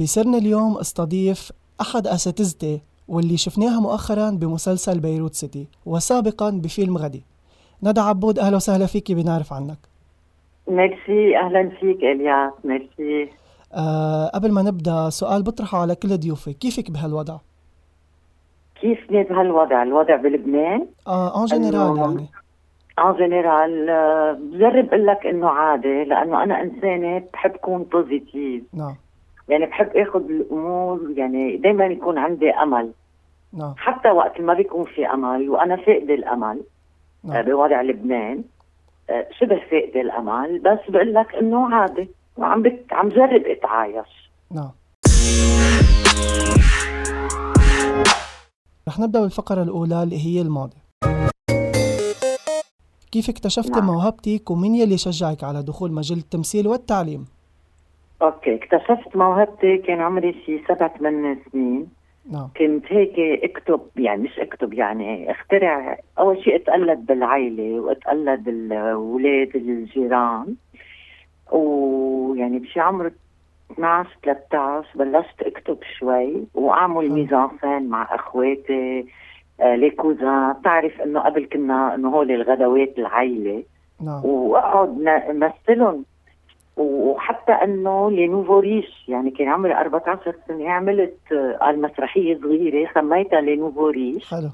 بيسرنا اليوم استضيف أحد أساتذتي واللي شفناها مؤخرا بمسلسل بيروت سيتي وسابقا بفيلم غدي. ندى عبود أهلا وسهلا فيكي بنعرف عنك. ميرسي أهلا فيك إلياس ميرسي. أه قبل ما نبدأ سؤال بطرحه على كل ضيوفي كيفك بهالوضع؟ كيفني بهالوضع؟ الوضع بلبنان؟ آه en général يعني. en général آه، بجرب أقول لك إنه عادي لأنه أنا إنسانة بحب كون positive نعم. يعني بحب آخذ الأمور يعني دائما يكون عندي أمل. نعم. حتى وقت ما بيكون في أمل وأنا فاقده الأمل آه، نعم بوضع لبنان آه، شبه فاقده الأمل بس بقول لك إنه عادي وعم بت... عم جرب أتعايش. نعم. رح نبدأ بالفقرة الأولى اللي هي الماضي. كيف اكتشفت نعم. موهبتك ومين يلي شجعك على دخول مجال التمثيل والتعليم؟ OK اكتشفت موهبتي كان عمري شي سبع ثمان سنين. نعم. كنت هيك اكتب يعني مش اكتب يعني اخترع. أول شيء اتقلد بالعائله واتقلد الاولاد الجيران. ويعني بشي عمر 12 13 بلشت أكتب شوي وأعمل. mise en scène مع أخواتي آه لي cousins بتعرف إنه قبل كنا إنه هول الغدوات العائله نعم. وأقعد مثلهم وحتى إنه لنوفو ريش يعني كان عمري 14 سنة عملت آه، مسرحيه صغيره سميتها لنوفو ريش. حلو.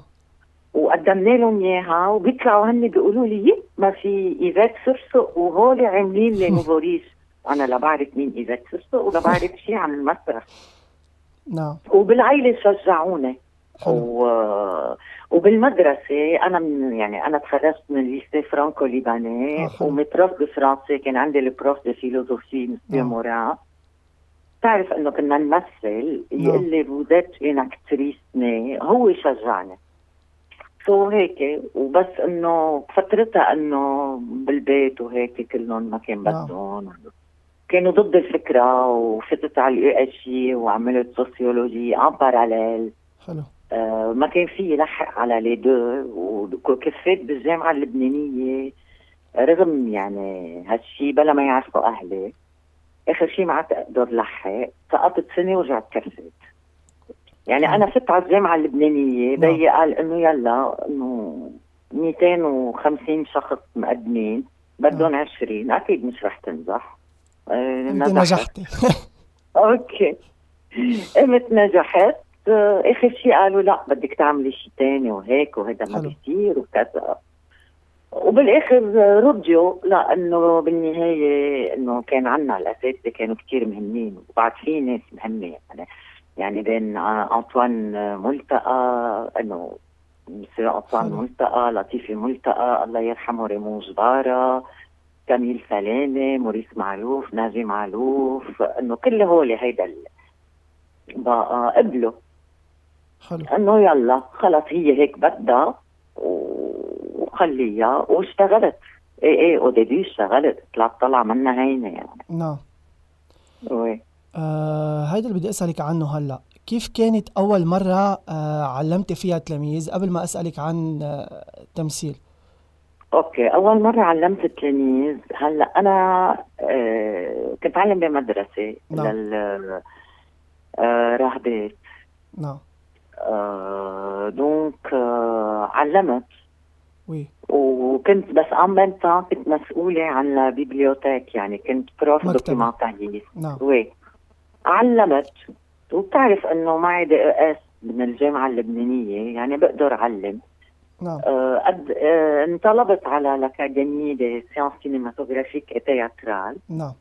وقدمنا لهم إياها وبيطلعوا هن بيقولوا لي ما في ايفات سرسق. وهول عاملين لنوفو ريش. أنا لا بعرف مين ايفات سرسق ولا بعرف شيء عن المسرح. نعم. وبالعائله شجعوني و... وبالمدرسة أنا من يعني أنا تخرجت من lycée franco آه، libanais. ومتروف بفرنسي كان عندي ال prof de philosophie monsieur. موران بتعرف إنه كنا نمثل يقول لي vous êtes une actrice née هو شجعني so هيك وبس إنه بفترتها إنه بالبيت وهيك كلهم ما كان نعم. بدهم كانوا ضد الفكرة وفتت على ال UH وعملت sociologie en parallèle حلو آه، ما كان في لحق على لي دو وكفيت بالجامعة اللبنانية. رغم يعني هالشي بلا ما يعرفوا أهلي آخر شي ما عاد أقدر لحق سقطت سنة ورجعت كفيت يعني أنا فت على الجامعة اللبنانية نعم. بيي قال إنه يلا إنه 250 شخص مقدمين بدهم 20 أكيد مش رح تنجح. آه، أنت نجحت. نجحتي أوكي. قمت نجحت آه، اخر شيء قالوا لا بدك تعملي شيء ثاني وهيك وهذا ما. بيصير وكذا وبالآخر آه، رجعوا لأنه بالنهاية إنه كان عنا الاساتذه كانوا كثير مهمين وبعد في ناس مهمة يعني يعني بين آه، أنطوان آه، ملتقى إنه مسيو أنطوان. ملتقى لطيفة ملتقى الله يرحمه ريمون جباره كميل سلامة موريس معلوف ناجي معلوف إنه كل هول هيدا بقى قبلوا حلو انه يلا خلص هي هيك بدها وخليها. واشتغلت. إيه إيه اوديبي اشتغلت. طلعت طلع منا هينة يعني. نعم. وي. آه هيدا اللي بدي أسألك عنه هلأ. كيف كانت أول مرة آه علمتي فيها تلاميذ قبل ما أسألك عن آه تمثيل؟ OK أول مرة علمت التلاميذ هلأ أنا آه كنت علم بمدرسة نعم. لل آه راهبات نعم. donc آه علمت. oui وكنت بس en même temps كنت مسؤولة عن ال bibliothèque يعني كنت prof مكتبة. documentaliste نعم. oui علمت. وبتعرف إنه معي DES من الجامعة اللبنانية يعني بقدر علم. نعم. آه قد آه انطلبت على الأكاديمية des sciences cinématographiques et théâtrales نعم.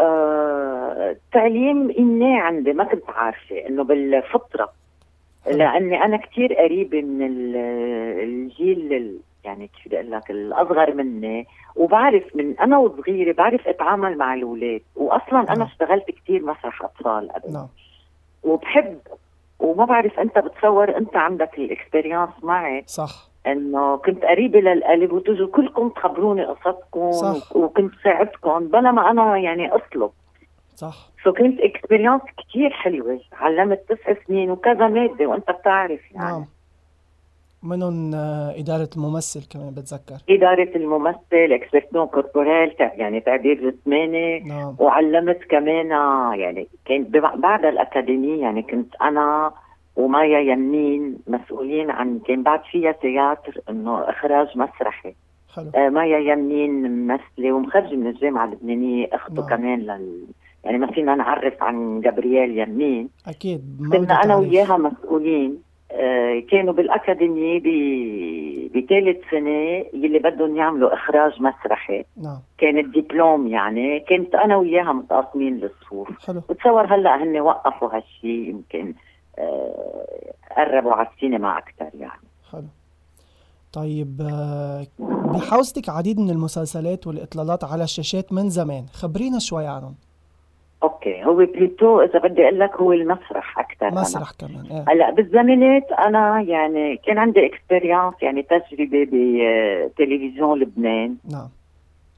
آه التعليم إني عندي ما كنت عارفة إنه بالفطرة. لأني أنا كتير قريبة من ال- الجيل ال- يعني كيف بدي أقول لك الأصغر مني وبعرف من أنا وصغيرة بعرف أتعامل مع الأولاد. وأصلا أنا نعم. اشتغلت كتير مسرح أطفال قبل. نعم. وبحب وما بعرف أنت بتصور أنت عندك ال expérience معي. صح. إنه كنت قريبة للقلب وتجوا كلكم تخبروني قصصكم صح. وكنت ساعدكم بلا ما أنا يعني أطلب. صح. so كنت expérience كثير حلوة. علمت تسع سنين وكذا مادة وأنت بتعرف يعني. نعم منهم آه، إدارة الممثل كمان بتذكر. إدارة الممثل expression corporelle يعني تعبير جسماني نعم. وعلمت كمان آه، يعني كان بع- بعد الأكاديمية يعني كنت أنا ومايا يمين مسؤولين عن كان بعد فيها تياتر إنه إخراج مسرحي. حلو. آه، مايا يمين ممثلة ومخرجة من الجامعة اللبنانية أخته نعم. كمان لل يعني ما فينا نعرف عن جابرييل يمين. بدها كنا أنا. وياها مسؤولين. آه، كانوا بالأكاديمية بثالث سنة يلي بدهم يعملوا إخراج مسرحي. نعم. كانت دبلوم يعني. كنت أنا وياها متقاسمين الصفوف حلو. بتصور هلأ هن وقفوا هالشيء يمكن آه، قربوا على السينما أكثر يعني. حلو. طيب آه، بحوزتك عديد من المسلسلات والإطلالات على الشاشات من زمان. خبرينا شوي عنهم. OK هو plutôt إذا بدي أقول لك هو المسرح أكثر أنا. مسرح كمان إيه. هلأ بالزمانات أنا يعني كان عندي expérience يعني تجربة بتلفزيون لبنان. نعم.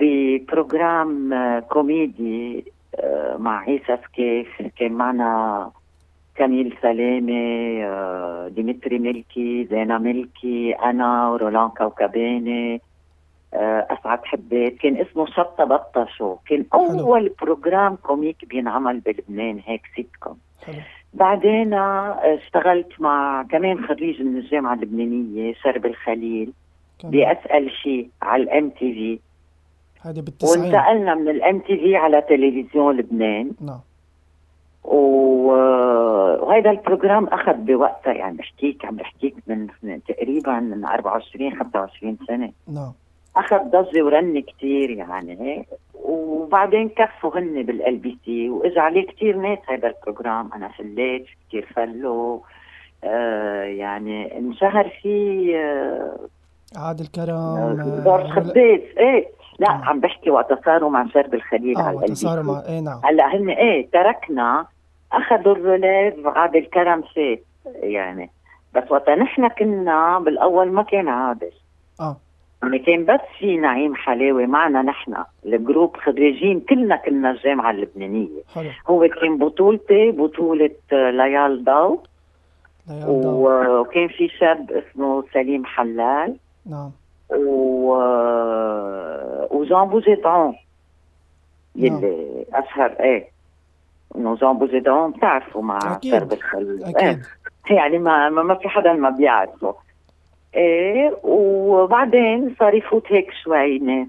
ب programme آه، كوميدي آه، مع عيسى سكيف كان معنا كميل سلامة آه، ديمتري ملكي زينة ملكي أنا ورولان كوكباني. آه، أسعد حبات كان اسمه شطة بطة شو. كان أول programme comique بينعمل بلبنان هيك سيت كوم بعدين آه، اشتغلت مع كمان خريج من الجامعة اللبنانية شربل خليل بأسأل شيء على ال MTV. هذه بالتسعين. وانتقلنا من ال MTV على تلفزيون لبنان. نعم. و- وهذا ال programme أخذ بوقتها يعني بحكيك عم بحكيك من من تقريبا من 24 25 سنة. نعم. أخذ ضجة ورن كثير يعني وبعدين كفوا هن بال LBC واجى عليه كثير ناس هذا ال programme أنا فليت كثير فلوا آه يعني انشهر فيه آه عادل كرم دور آه، خباز إيه لا تمام. عم بحكي وقت صاروا مع شربل خليل آه على وقت صاروا مع إيه نعم. هلأ هن إيه تركنا أخذوا ال relève عادل كرم فات يعني. بس وقت نحن كنا بالأول ما كان عادل. آه. يعني كان بس في نعيم حلاوي معنا نحن. ال groupe خريجين كلنا كنا الجامعة اللبنانية. حلو. هو كان بطولتي بطولة ليال ضو. وكان في شاب اسمه سليم حلال. نعم. و وجان بوزيدون نعم. يلي أشهر إيه. إنه جان بوزيدون بتعرفوا مع أكيد. أكيد. إيه. يعني ما ما ما في حدا ما بيعرفه. إيه وبعدين صار يفوت هيك شوي ناس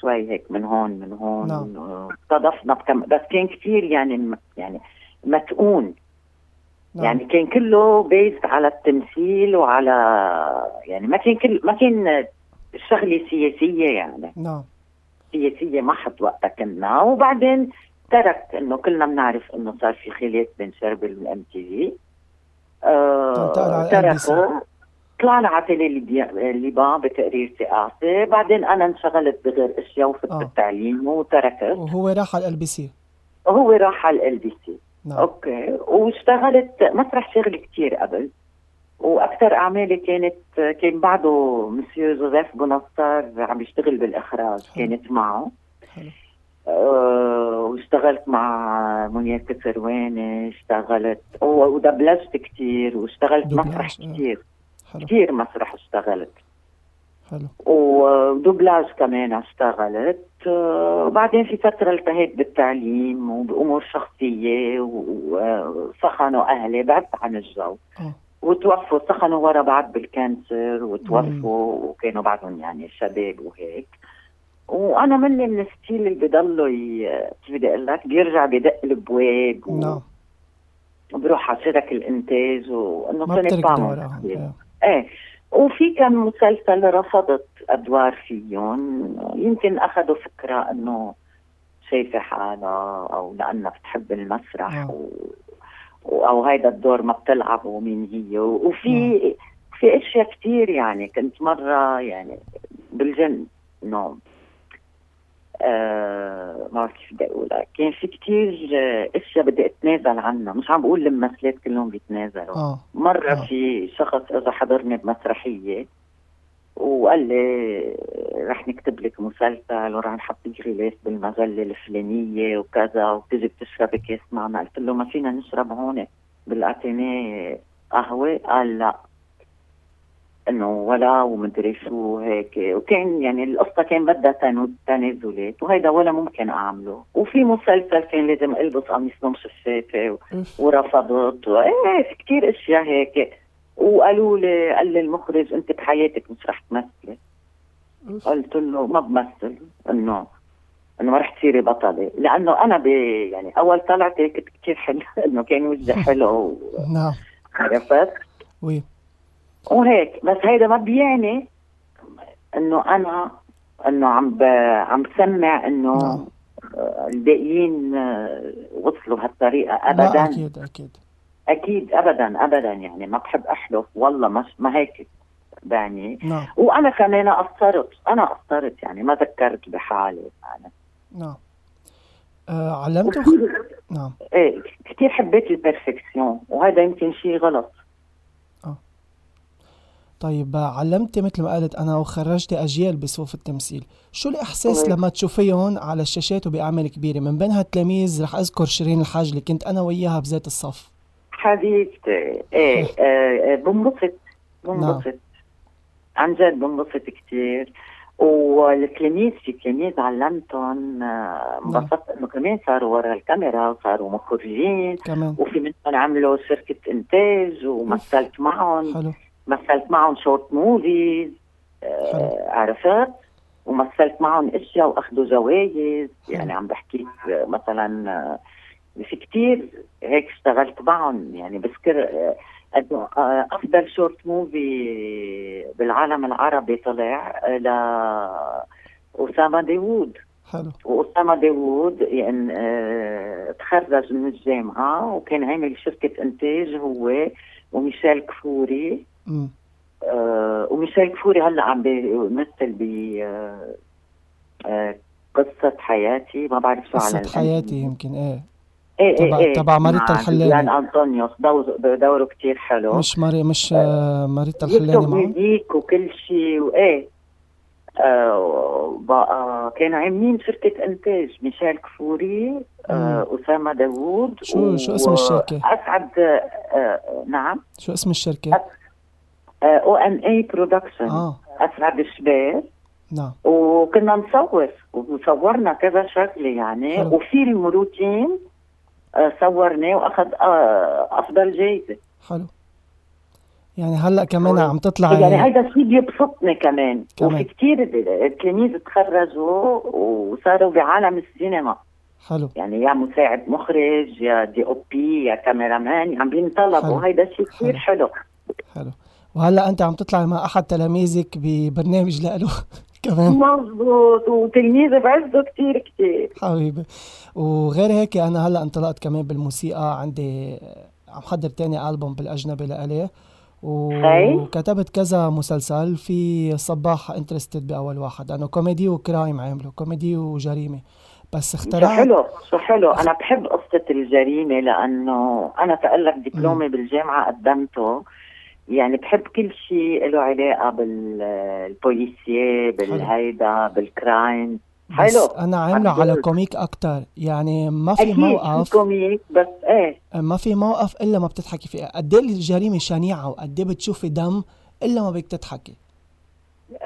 شوي هيك من هون من هون نعم. استضفنا بكم بس كان كثير يعني يعني متقون. نعم. يعني كان كله based على التمثيل وعلى يعني ما كان كل ما كان شغلة سياسية يعني. نعم. سياسية محض وقتها كنا. وبعدين ترك إنه كلنا بنعرف إنه صار في خلاف بين شربل والام تي في. تنقلت على طلعنا على ليبيا- ليبان بتقرير ثقافي بعدين أنا انشغلت بغير إشياء وفت آه. بالتعليم وتركت. وهو راح على ال بي سي وهو راح على ال بي سي نعم. أوكي. واشتغلت مسرح شغل كتير قبل. وأكثر أعمالي كانت كان بعده مسيو جوزيف بونصار عم يشتغل بالإخراج حلو. كانت معه. حلو. أه واشتغلت مع منير كسرواني اشتغلت ودبلجت كتير واشتغلت مسرح آه. حلو. كتير مسرح اشتغلت. حلو. ودوبلاج كمان اشتغلت. آه، وبعدين في فترة التهيت بالتعليم وبأمور شخصية وسخنوا أهلي بعدت عن الجو. آه. وتوفوا سخنوا ورا بعض بال cancer وتوفوا وكانوا بعدهم يعني شباب وهيك. وأنا مني من ال style اللي بضلوا ي- شو بدي أقول لك؟ بيرجع بدق الابواب و- نعم. وبروح على شركات الإنتاج وإنه كنت بعمل. إيه. وفي كم مسلسل رفضت أدوار فيهم. يمكن أخذوا فكرة إنه شايفة حالها أو لأنها بتحب المسرح. و... و- أو هيدا الدور ما بتلعبه مين هي. وفي في أشياء كثير يعني. كنت مرة يعني بالجن. انه آه ما بعرف كيف بدي أقولها. كان في كثير إشياء بدي أتنازل عنها. مش عم بقول الممثلات كلهم بيتنازلوا. آه. مرة آه. في شخص اجى حضرني بمسرحية وقال لي رح نكتب لك مسلسل ورح نحط لك غلاف بالمجلة الفلانية وكذا وبتجي بتشربي كاس معنا قلت له ما فينا نشرب هون بالاتينيه قهوة. قال لا. إنه ولا ومدري شو هيك. وكان يعني القصة كان بدها تنازلات وهيدا ولا ممكن أعمله. وفي مسلسل كان لازم ألبس قميص نوم شفافه. ورفضت. وايه في كثير أشياء هيك. وقالوا لي قال لي المخرج أنت بحياتك مش رح تمثلي. قلت له ما بمثل. انه انه ما رح تصيري بطلة. لأنه أنا ب يعني أول طلعت هيك كنت كثير حلو إنه كان وجهي حلو نعم. عرفت؟ وي. وهيك بس هيدا ما بيعني إنه أنا إنه عم ب... عم بسمع إنه نعم. الباقيين وصلوا هالطريقة لا ابدا. أكيد أكيد. أكيد ابدا ابدا يعني ما بحب أحلف والله مش ما هيك بعني. نعم. وأنا كمان قصرت أنا قصرت يعني ما ذكرت بحالي أنا. نعم. آه. نعم. إيه كثير حبيت البرفكسيون وهذا يمكن شيء غلط. طيب علمتي مثل ما قلت أنا وخرجتي أجيال بصفوف التمثيل. شو الإحساس طيب. لما تشوفيهم على الشاشات وبأعمال كبيرة؟ من بينها التلاميذ رح أذكر شيرين الحاج اللي كنت أنا وياها بذات الصف. حبيبتي. إيه آه، بنبسط. بنبسط. عن جد بنبسط كثير والتلاميذ في تلاميذ علمتهم آه، انبسطت إنه كمان صاروا ورا الكاميرا وصاروا مخرجين. كمان. وفي منهم عملوا شركة إنتاج ومثلت معهم. حلو. مثلت معهم short movies. آه عرفت؟ ومثلت معهم أشياء وأخذوا جوائز. يعني عم بحكي مثلا آه، في كتير هيك اشتغلت معهم. يعني بذكر آه، أفضل short movie بالعالم العربي طلع ل أسامة داوود. حلو. وأسامة داوود يعني تخرج من الجامعة وكان عامل شركة إنتاج هو وميشيل كفوري. آه، وميشيل كفوري هلا عم بيمثل ب آه، آه، قصة حياتي ما بعرف شو قصة حياتي يمكن إيه. إيه تبع- إيه. إيه تبع ماريتا الحلاني. جوليان أنطونيوس. دور- دوره كتير حلو. مش ماري مش آه ماريتا الحلاني معه؟ music وكل شيء وايه آه بقى كانوا عاملين شركة إنتاج ميشيل كفوري آه أسامة داوود شو- شو اسم الشركة؟ أسعد آه نعم. شو اسم الشركة؟ أو ان اي production أسعد الشباب. نعم. وكنا نصور وصورنا كذا شغلة يعني. حلو. وفيلم روتين آه صورناه وأخذ آه أفضل جايزة. حلو. يعني هلأ كمان عم تطلع يعني هذا الشيء بيبسطني كمان. كمان. وفي كثير تلاميذ تخرجوا وصاروا بعالم السينما. حلو. يعني يا مساعد مخرج يا دي أو بي يا كاميرامان عم بينطلبوا حلو. هيدا شيء كثير حلو. حلو. وهلا انت عم تطلع مع احد تلاميذك ببرنامج لإله كمان. مزبوط وتلميذ بعزه كثير كثير حبيبي. وغير هيك أنا هلا انطلقت كمان بالموسيقى عندي عم حضر تاني ألبوم بالأجنبي لإلي. وكتبت كذا مسلسل في صباح interested بأول واحد انه كوميدي و crime عامله كوميدي وجريمة. بس شو اخترعت حلو شو حلو. أنا بحب قصة الجريمة لأنه أنا تقلك دبلومي بالجامعة قدمته. يعني بحب كل شيء له علاقة بالبوليسية بالهيدا بال crime. بس حلو. أنا عامله على. comique أكتر. يعني ما في موقف comique بس إيه. ما في موقف إلا ما بتضحكي فيه. قد إيه الجريمة شنيعة وقد إيه بتشوفي دم إلا ما بدك تضحكي؟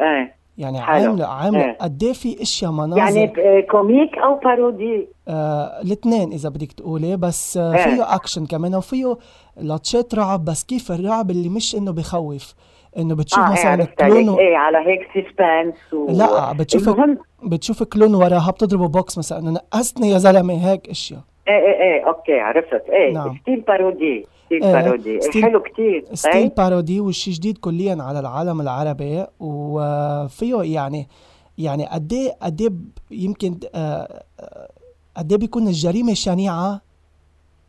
إيه. يعني حلو. عامله عاملة إيه. قد إيه في أشياء مناظر يعني ب- comique أو parodie آه الاثنين إذا بدك تقولي بس آه إيه. فيه أكشن كمان وفيه لاتشات رعب بس كيف الرعب اللي مش إنه بخوف إنه بتشوف آه إيه مثلا clown و... إيه على هيك suspense و... لا بتشوف المهم بتشوف clown وراها بتضربه box مثلا انه نقصتني يا زلمة هيك أشياء إيه إيه إيه أوكي عرفت إيه نعم. style parodie style إيه، parodie. إيه style- حلو كتير style إيه؟ parodie والشيء جديد كليا على العالم العربي وفيه يعني يعني قد إيه قد إيه ب- يمكن آه، آه، قد إيه بيكون الجريمة شنيعة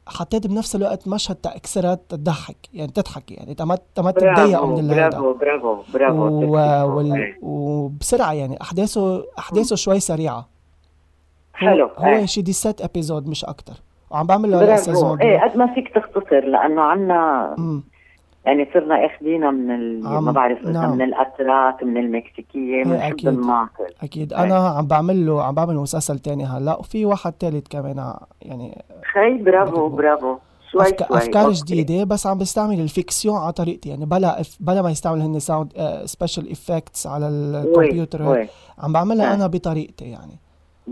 حطيت بنفس الوقت مشهد تأكسرت تضحك يعني تضحك يعني تما تما تتضايقوا من اللي برافو برافو برافو و... وال... إيه. وبسرعة يعني احداثه أحداثه شوي سريعة. هو- حلو هو إيه. شي dix-sept épisodes مش أكتر وعم بعمل له saison إيه قد ما فيك تختصر لأنه عنا يعني صرنا اخذينها من ال... ما بعرف نعم. من الأتراك من المكسيكية بنحب أكيد. الناقل أكيد إيه. أنا عم بعمل له عم بعمل مسلسل تاني هلا وفي واحد تالت كمان ع- يعني خي برافو. برافو شوي أفك... شوي أفكار أوكي. جديدة بس عم بستعمل ال fiction على طريقتي يعني بلا إف... بلا ما يستعمل هن sound special effects على الكمبيوتر و عم بعملها آه. أنا بطريقتي يعني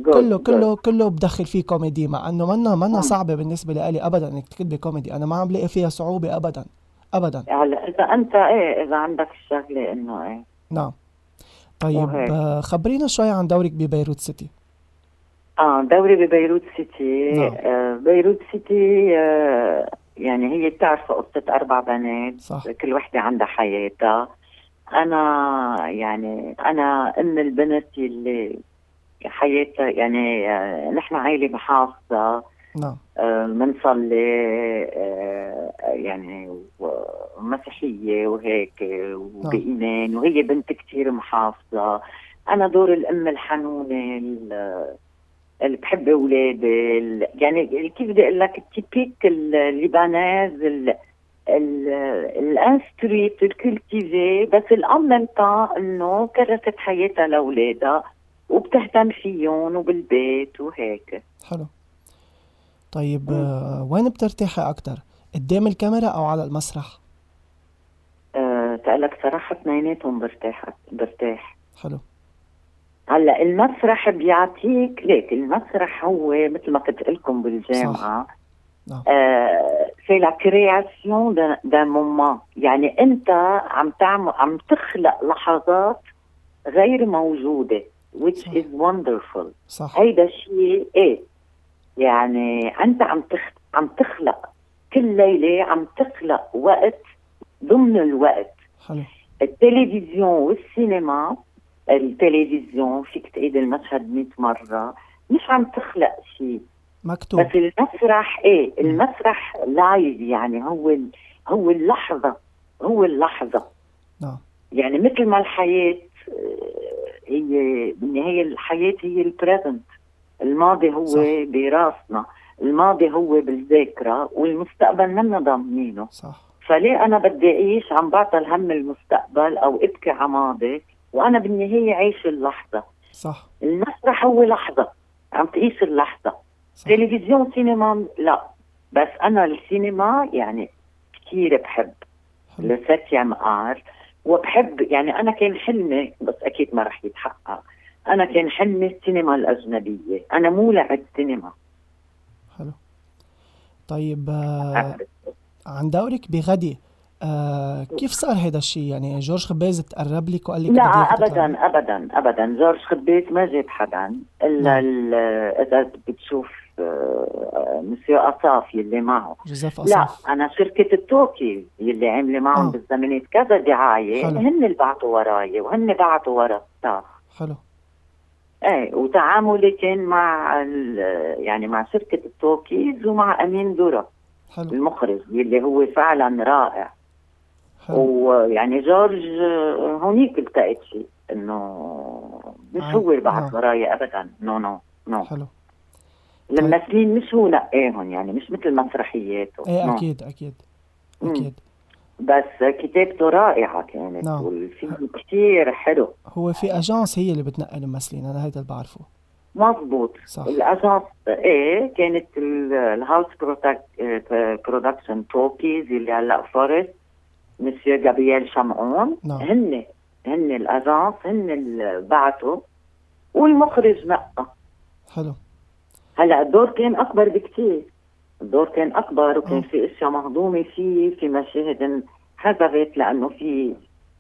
كله. كله كله بدخل فيه كوميدي مع إنه منا منا مم. صعبة بالنسبة لي ابدا إنك تكتبي كوميدي أنا ما عم بلاقي فيها صعوبة ابدا ابدا هلا إذا أنت إيه إذا عندك الشغلة إنه إيه نعم طيب وهيك. آه، خبرينا شوي عن دورك ببيروت سيتي آه دوري ببيروت سيتي نعم. آه بيروت سيتي آه يعني هي بتعرف قصة أربع بنات صح كل وحدة عندها حياتها أنا يعني أنا أم البنت اللي حياتها يعني آه نحن عائلة محافظة نعم. آه بنصلي آه يعني مسيحية وهيك وبإيمان وهي بنت كتير محافظة. أنا دور الأم الحنونة ال- اللي بحب أولادي يعني كيف بدي أقول لك ال typique libanaise ال- ال- ال instruite ال cultivée بس même temps إنه كرست حياتها لأولادها. وبتهتم فيهم وبالبيت وهيك. حلو. طيب. آه، وين بترتاحي أكتر؟ قدام الكاميرا أو على المسرح؟ أه تقلك صراحة اثنيناتهم برتاح برتاح. حلو. هلأ المسرح بيعطيك ليك المسرح هو مثل ما قلت لكم بالجامعة نعم. آه c'est la création d'un moment يعني أنت عم تعمل عم تخلق لحظات غير موجودة. Which صح. is wonderful. صح. هيدا شيء إيه. يعني أنت عم تخ... عم تخلق. كل ليلة عم تخلق وقت ضمن الوقت. حلو. التلفزيون والسينما التلفزيون فيك تعيد المشهد 100 مرة. مش عم تخلق شيء. مكتوب. بس المسرح إيه المسرح live يعني هو. هو اللحظة هو اللحظة. نعم. يعني مثل ما الحياة آه، هي بالنهاية الحياة هي ال present الماضي هو صح. براسنا الماضي هو بالذاكرة والمستقبل منا ضامنينه صح. فليه أنا بدي أعيش عم بعطل هم المستقبل أو أبكي على ماضي وأنا بالنهاية عيش اللحظة؟ صح. المسرح هو لحظة. عم تعيش اللحظة. صح. تلفزيون سينما؟ لا. بس أنا السينما يعني كثير بحب. حلو. لساتيام ار وبحب يعني أنا كان حلمي بس أكيد ما رح يتحقق أنا كان حلمي السينما الأجنبية أنا مولع السينما حلو. طيب آه، عن دورك بغدي آه كيف صار هيدا الشيء؟ يعني جورج خباز تقرب لك وقال لك لا؟ ابدا ابدا ابدا. جورج خباز ما جاب حدا إلا نعم. إذا بتشوف مسيو أصاف يلي معه. جوزيف لا أصاف. أنا شركة التوكي يلي عامله معهم آه. بالزمانات كذا دعاية. حلو. هن اللي بعتوا وراي وهن بعتوا ورا staff حلو. إيه وتعاملي كان مع يعني مع شركة The Talkies ومع أمين درة حلو. المخرج اللي هو فعلا رائع. حلو. ويعني جورج آه، هونيك التقيت فيه إنه مش آه، هو اللي بعث آه. وراي ابدا. no no no حلو. الممثلين مش هو نقاهم يعني مش مثل مسرحياته إيه no. أكيد أكيد. أكيد. بس كتابته رائعة كانت نعم. والفيلم كتير حلو. هو في agence هي اللي بتنقي الممثلين أنا هيدا اللي بعرفه. مضبوط. صح. ال agence إيه كانت ال- ال house production Talkies اللي هلأ فورست مسيو جابرييل شمعون نعم. هن هن ال agence هن اللي بعتوا والمخرج نقى. حلو. هلا الدور كان أكبر بكثير الدور كان أكبر وكان. في أشياء مهضومة فيه في مشاهد حذفت لأنه في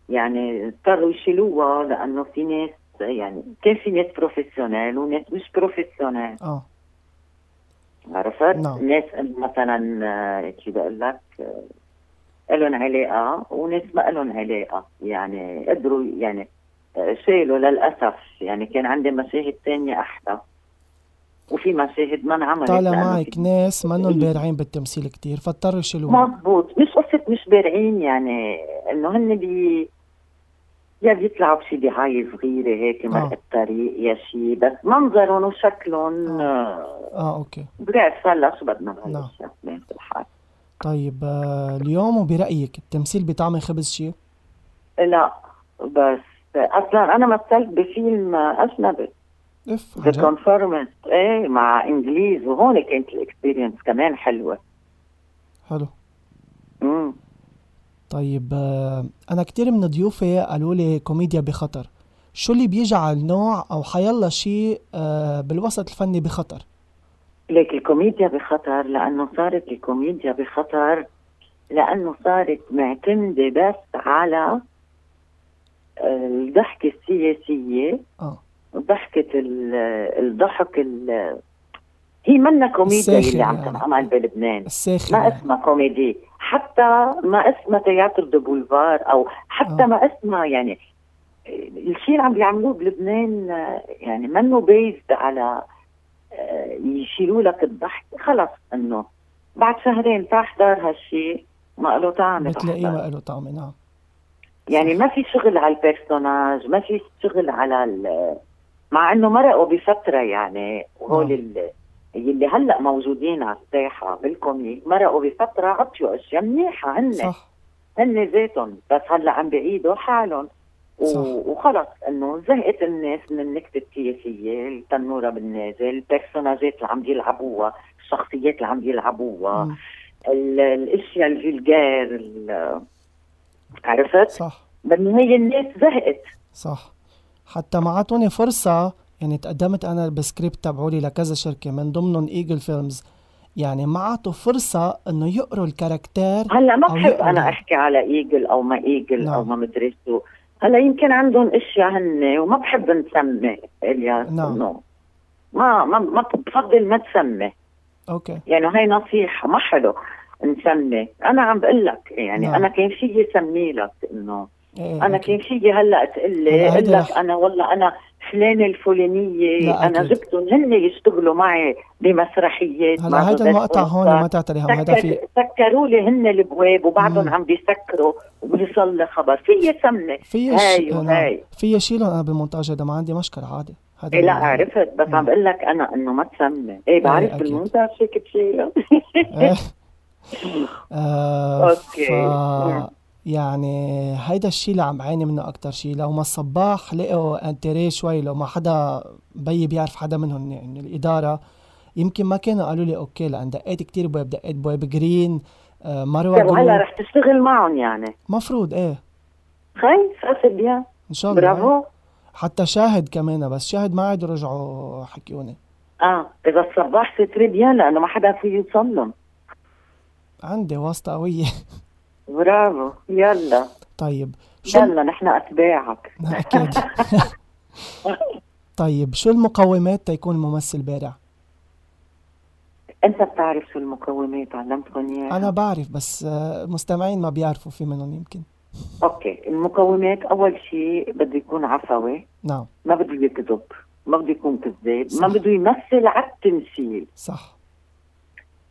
يعني اضطروا يشيلوها لأنه في ناس يعني كان في ناس professionnel وناس مش professionnel آه. عرفت؟ نعم. ناس مثلا آه، كيف بقول لك؟ آه، لهم علاقة وناس ما لهم علاقة. يعني قدروا يعني آه، شالوا للأسف. يعني كان عندي مشاهد ثانية أحلى. وفي مشاهد ما انعملت طالع معك ناس منهم بارعين بالتمثيل كتير فاضطروا يشيلوها مضبوط مش قصة مش بارعين يعني إنه هن بي يا بيطلعوا بشي دعاية صغيرة هيك مرق آه. الطريق يا شي بس منظرهم وشكلهم آه. آه. okay. بعرف هلا شو بدنا نعم. في الحال. طيب آه اليوم وبرأيك التمثيل بيطعم خبز شيء لا بس أصلا أنا مثلت بفيلم أجنبي. اف؟ Conformist إيه مع إنجليز وهون كانت ال experience كمان حلوة. حلو. امم طيب آه، أنا كتير من ضيوفي قالوا لي كوميديا بخطر. شو اللي بيجعل نوع أو حيلا شيء آه، بالوسط الفني بخطر؟ ليك الكوميديا بخطر لأنه صارت الكوميديا بخطر لأنه صارت معتمدة بس على آه، الضحكة السياسية. آه. ضحكة ال- الضحك ال- هي منا كوميديا اللي عم. تنعمل بلبنان ما. اسمها كوميدي حتى ما اسمها théâtre de boulevard أو حتى آه. ما اسمها يعني الشيء اللي عم بيعملوه بلبنان يعني منه بيزد على آه، يشيلوا لك الضحك خلص إنه بعد شهرين تحضر هالشيء ما له طعم بتلاقيه. ما له طعم نعم يعني ما في شغل على ال personnage ما في شغل على مع إنه مرقوا بفترة يعني وهول نعم. ال- اللي هلأ موجودين على الساحة بال comique مرقوا بفترة عطيوا أشياء منيحة هن. صح. هن ذاتهم بس هلأ عم بعيدوا حالهم. وخلص إنه زهقت الناس من النكتة السياسية التنورة بالنازل ال personnage ات اللي عم يلعبوها الشخصيات اللي عم يلعبوها. ال- الأشياء ال vulgaire ال- عرفت؟ صح. بالنهاية الناس زهقت. صح. حتى ما عطوني فرصة يعني تقدمت أنا بسكريبت تبعولي لكذا شركة من ضمنهم Eagle Films يعني ما عطوا فرصة إنه يقروا ال caractère هلأ ما أو بحب أنا أحكي على Eagle أو ما Eagle أو نعم. ما مدري شو هلأ يمكن عندهم أشياء هن وما بحب نسمي إلياس نعم. إنه ما ما ما بفضل ما تسمي okay يعني هاي نصيحة ما حلو نسمي أنا عم بقول لك يعني نعم. أنا كان فيي سمي لك إنه إيه أنا أكيد. كان فيي هلأ تقول لي هيدا لك أنا والله الفلانية لا، أنا أكيد. جبتهم هن يشتغلوا معي بمسرحيات هلا هيدا المقطع هون ما تعتري هون هيدا في سكر سكروا لي هن البواب وبعدهم. عم بيسكروا وبيوصل لي خبر فيي سمي في هاي وهاي في شيلهم أنا بالمونتاج هذا ما عندي مشكلة عادي هذا إيه لا عرفت بس مم. عم بقول لك أنا إنه ما تسمي إيه بعرف أكيد. بالمونتاج فيك تشيلها إيه. يعني هيدا الشيء اللي عم بعاني منه أكتر شيء لو ما الصباح لقوا انتريه شوي لو ما حدا بيي بيعرف حدا منهم يعني الإدارة يمكن ما كانوا قالوا لي أوكي لأن دقيت كتير بواب دقيت بواب جرين آه مروة طب هلا جروب. رح تشتغل معهم يعني؟ مفروض إيه. Ici c'est bien إن شاء الله إيه. برافو حتى شاهد كمان بس شاهد ما عاد رجعوا حكيوني. آه إذا الصباح c'est très bien لأنه ما حدا في يوصل لهم. عندي واسطة قوية. برافو. يلا. طيب شو يلا نحن أتباعك. أكيد. طيب شو المقومات تيكون ممثل بارع؟ أنت بتعرف شو المقومات علمتكم إياها. أنا بعرف بس آه، المستمعين ما بيعرفوا في منهم يمكن. أوكي. المقومات أول شيء بده يكون عفوي نعم. ما بده يكذب. ما بده يكون كذاب. ما بده يمثل على التمثيل. صح.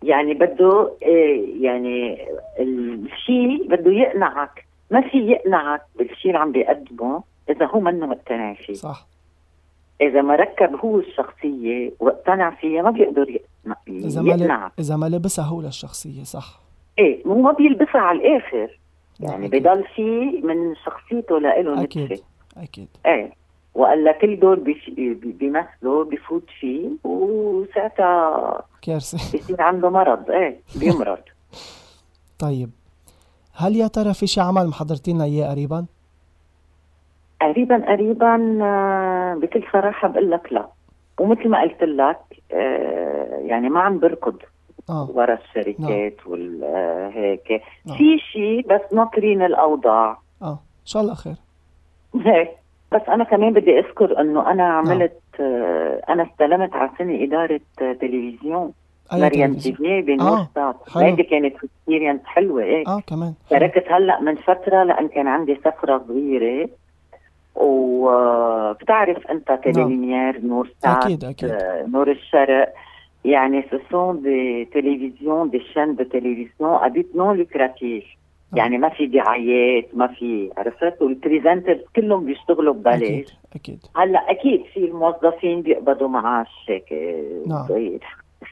يعني بده إيه يعني الشيء بده يقنعك. ما في يقنعك بالشيء اللي عم بيقدمه إذا هو منه مقتنع فيه. صح. إذا ما ركب هو الشخصية واقتنع فيها ما بيقدر يقنع إذا ما يقنعك. إذا ما لبسها هو للشخصية صح. إيه مو ما بيلبسها على الآخر. يعني. بضل في من شخصيته لإله أكيد نتفه أكيد. إيه. وقال كل دور بيش- بيمثله بفوت فيه وساعتها كارثة. بيصير عنده مرض إيه بيمرض. طيب. هل يا ترى في شي عمل محضرتي لنا إياه قريبا؟ قريبا قريبا آه، بكل صراحة بقول لك لا. ومثل ما قلت لك آه، يعني ما عم بركض آه. ورا الشركات والهيك نعم. في شيء بس ناطرين الأوضاع. آه. إن شاء الله خير. هيك بس أنا كمان بدي أذكر إنه أنا عملت آه، أنا استلمت على سنة إدارة آه، تلفزيون مريم؟ TV بنور آه،. هيدي كانت expérience حلوة إيه آه كمان. تركت هلأ من فترة لأن كان عندي سفرة صغيرة وبتعرف أنت تيلي لوميير نورسات أكيد أكيد آه، نور الشرق يعني ce sont des télévisions des chaînes de télévision à but non lucratif آه. يعني ما في دعايات ما في عرفت؟ وال presenters كلهم بيشتغلوا ببلاش. أكيد أكيد. هلأ أكيد في الموظفين بيقبضوا معاش هيك نعم. صغير.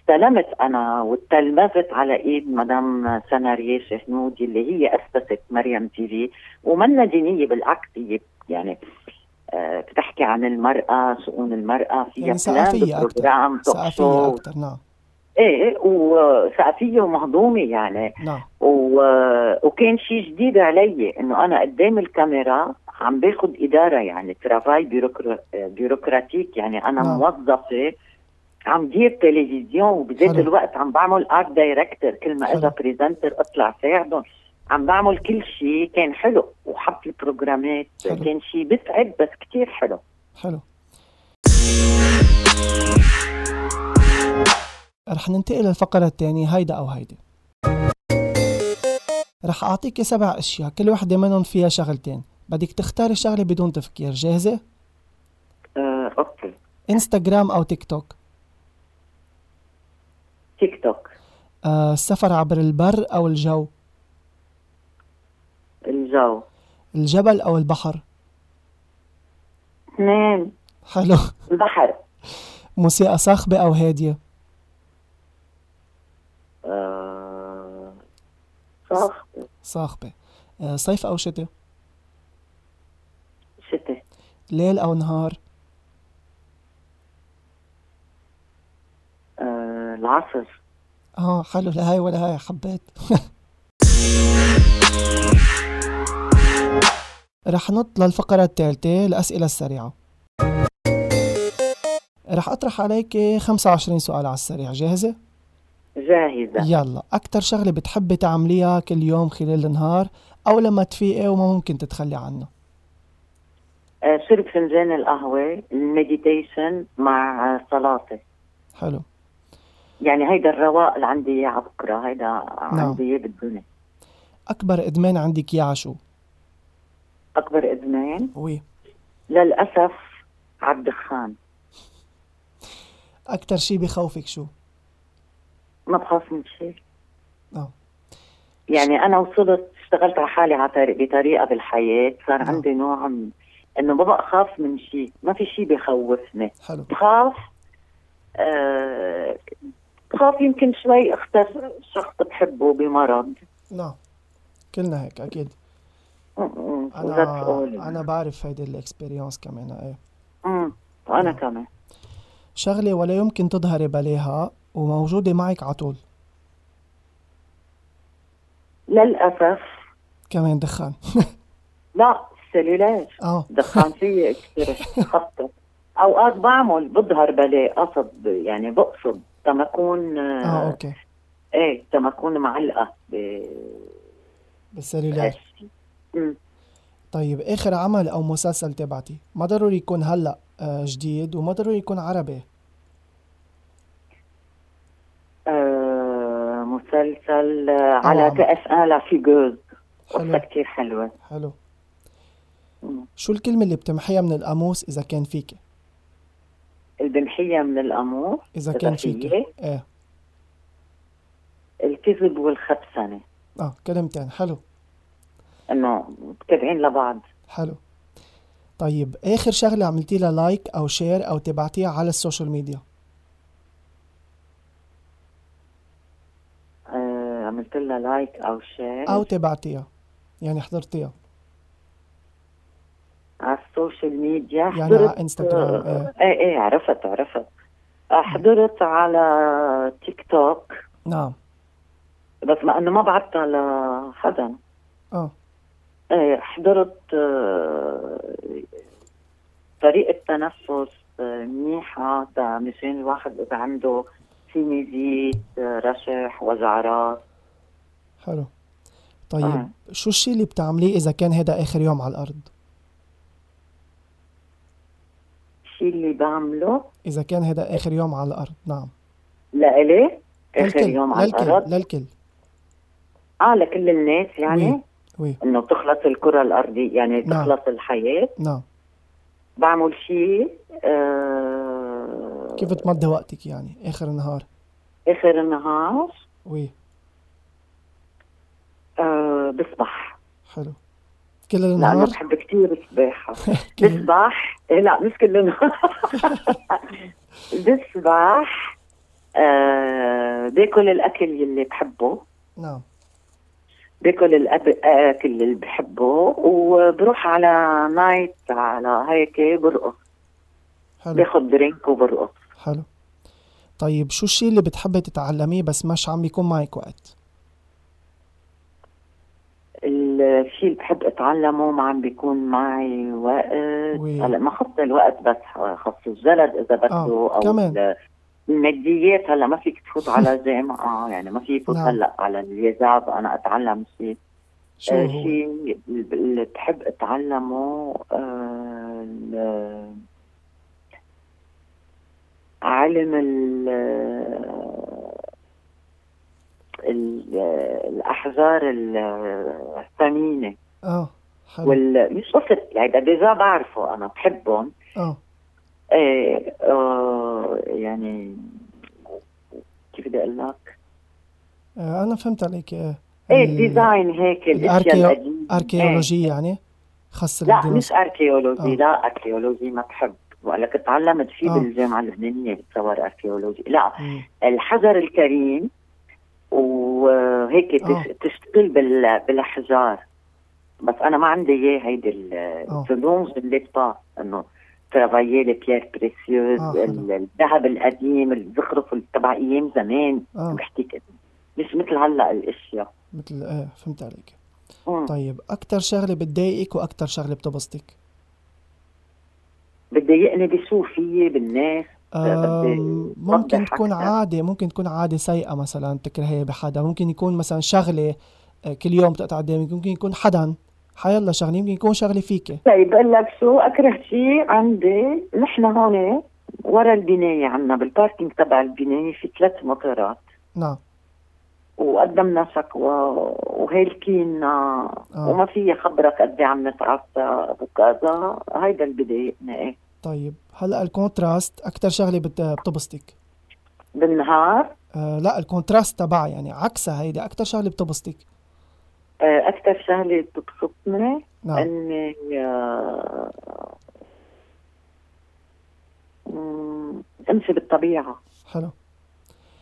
استلمت أنا وتلمذت على إيد مدام سنارية شهنودي اللي هي اسست مريم TV. ومنا دينيه بالعكس هي يعني آه بتحكي عن المرأة شؤون المرأة. فيها يعني ثقافية talk ثقافية شو أكتر نعم. إيه وثقافيه ومهضومة يعني نعم و... وكان شيء جديد علي إنه أنا قدام الكاميرا عم باخذ إدارة يعني travail bureaucra... bureaucratique يعني أنا نعم. موظفة عم دير تلفزيون وبذات. الوقت عم بعمل art director كل ما. اجى presenter أطلع ساعدهم عم بعمل كل شيء كان حلو وحط ال programmeات حلو. كان شيء بتعب بس كتير حلو حلو رح ننتقل للفقرة الثانية هيدا أو هيدي. رح أعطيك سبع أشياء كل وحدة منهم فيها شغلتين. بدك تختاري شغلة بدون تفكير جاهزة؟ آه، okay. إنستغرام أو تيك توك تيك توك آه، السفر عبر البر أو الجو؟ الجو. الجبل أو البحر؟ اثنين. حلو. البحر. موسيقى صاخبة أو هادية؟ آه، صاخ صاخبة آه، صيف أو شتاء؟ شتاء. ليل أو نهار؟ آه، العصر. آه حلو لا هاي ولا هاي حبيت. رح نط للفقرة الثالثة الأسئلة السريعة. رح أطرح عليك 25 سؤال على السريع جاهزة؟ جاهزة. يلا أكتر شغلة بتحبي تعمليها كل يوم خلال النهار أو لما تفيقي وما ممكن تتخلي عنها آه، شرب فنجان القهوة المديتيشن مع آه، صلاتي حلو. يعني هيدا الرواق اللي عندي إياه على بكرة هيدا نعم. عندي إياه بالدنيا. أكبر إدمان عندك إياه شو؟ أكبر إدمان؟ وي. للأسف على الدخان. أكتر شي بخوفك شو؟ ما بخاف من شيء آه. يعني أنا وصلت اشتغلت على حالي على طريق بطريقة بالحياة صار نعم. عندي نوع من إنه ما بقى خاف من شيء ما في شيء بخوفني حلو بخاف آه بخاف يمكن شوي اختار شخص بحبه بمرض نعم كلنا هيك أنا all. أنا بعرف هيدي الإكسبيرينس كمان إيه مم. وأنا نعم. كمان شغلة ولا يمكن تظهري بلاها وموجودة معك على طول. للأسف. كمان دخان. لا السلولار آه. دخان فيي كثير خطر. أوقات بعمل بظهر بلاء قصد يعني بقصد تما أكون آه أوكي. إيه تما أكون معلقة ب بالسلولار. مم. طيب آخر عمل أو مسلسل تبعتي. ما ضروري يكون هلأ آه جديد وما ضروري يكون عربي آه مسلسل آه، على عم. تي اف ان لا فيغوز قصة كثير حلوة. حلو. مم. شو الكلمة اللي بتمحيها من القاموس إذا كان فيك؟ البنحيه من القاموس إذا كان. فيك. إيه. الكذب والخبثنه آه كلمتين. حلو. إنه متابعين لبعض. حلو. طيب آخر شغلة عملتي لها لايك أو شير أو تبعتيها على السوشيال ميديا آه عملت لها like أو share أو تبعتيها. يعني حضرتيها على ال social media. يعني حضرت على إنستغرام آه، إيه. إيه إيه عرفت عرفت. حضرت على تيك توك. نعم. بس ما انه ما بعتها لحدا آه. إيه حضرت آه، طريقة تنفس آه، منيحة. مشان الواحد إذا عنده sinusite رشح وجع راس حلو. طيب آه. شو الشي اللي بتعمليه إذا كان هذا آخر يوم على الأرض؟ الشيء اللي بعمله؟ إذا كان هذا آخر يوم على الأرض نعم. لإلي؟ آخر للكل يوم على للكل الأرض؟ للكل. آه لكل الناس يعني؟ oui oui. إنه تخلص الكرة الأرضية يعني نعم. تخلص الحياة؟ نعم. بعمل شيء آه كيف تمضي وقتك يعني آخر النهار؟ آخر النهار؟ وي. آه بسبح حلو. كل لأنه النهار؟ بحب كثير السباحة بسبح لا مش كل النهار. بسبح آه باكل الأكل اللي بحبه. نعم. باكل الأكل اللي بحبه وبروح على نايت على هيك برقص. حلو. باخذ درينك وبرقص. حلو. طيب شو الشيء اللي بتحبي تتعلميه بس مش عم بيكون معك وقت؟ الشيء اللي بحب أتعلمه ما عم بيكون معي وقت. هلأ ما خص الوقت بس خص الجلد إذا بده آه، أو كمان. ال- الماديات هلأ ما فيك تفوت على جامعة يعني ما في يفوت نعم. هلأ على اليزاب أنا أتعلم شيء شو آه، شيء اللي بحب أتعلمه آه، علم ال- الأحجار ال- الثمينة. آه حلو. وال مش قصة يعني ديجا بعرفه أنا بحبهم. آه. إيه آه يعني كيف بدي أقول لك؟ آه، أنا فهمت عليك آه، إيه ال- الديزاين هيك الأشياء القديمة. أركيولوجية يعني خاص لا مش اركيولوجي آه. لا اركيولوجي ما بحب. كنت تعلمت فيه آه. بالجامعة اللبنانية بتصور اركيولوجي لا مم. الحجر الكريم وهيك آه. تش- تشتغل بال- بالأحجار. بس أنا ما عندي إياه هيدي آه. الفلونج اللي با إنه ترافايي لي بيير بريسيوز آه، الذهب القديم الزخرف تبع أيام زمان. بحكي كده. مش مثل هلأ الأشياء. مثل إيه فهمت عليك. مم. طيب أكتر شغلة بتضايقك وأكتر شغلة بتبسطك؟ بتضايقني بشو فيي بالناس. ممكن تكون. عادة ممكن تكون عادة سيئة مثلا تكرهيها بحدا. ممكن يكون مثلا شغلة آه، كل يوم بتقطع قدامك ممكن يكون حدا. حيلا شغلة يمكن يكون شغلة فيك طيب بقول لك شو؟ أكره شيء عندي. نحن هون ورا البناية عنا بال parking تبع البناية في ثلاث مطارات. نعم. وقدمنا شكوى وهيلكينا آه. وما في خبرك قد إيه عم نتعصب وكذا. هيدا اللي بضايقني إيه طيب هلا ال contraste أكتر شغلة بت- بتبسطك؟ بالنهار؟ آه لا ال contraste تبعها يعني عكسها هيدي أكتر شغلة بتبسطك. آه، أكثر شغلة بتبسطني نعم. إني آه، أمشي بالطبيعة. حلو.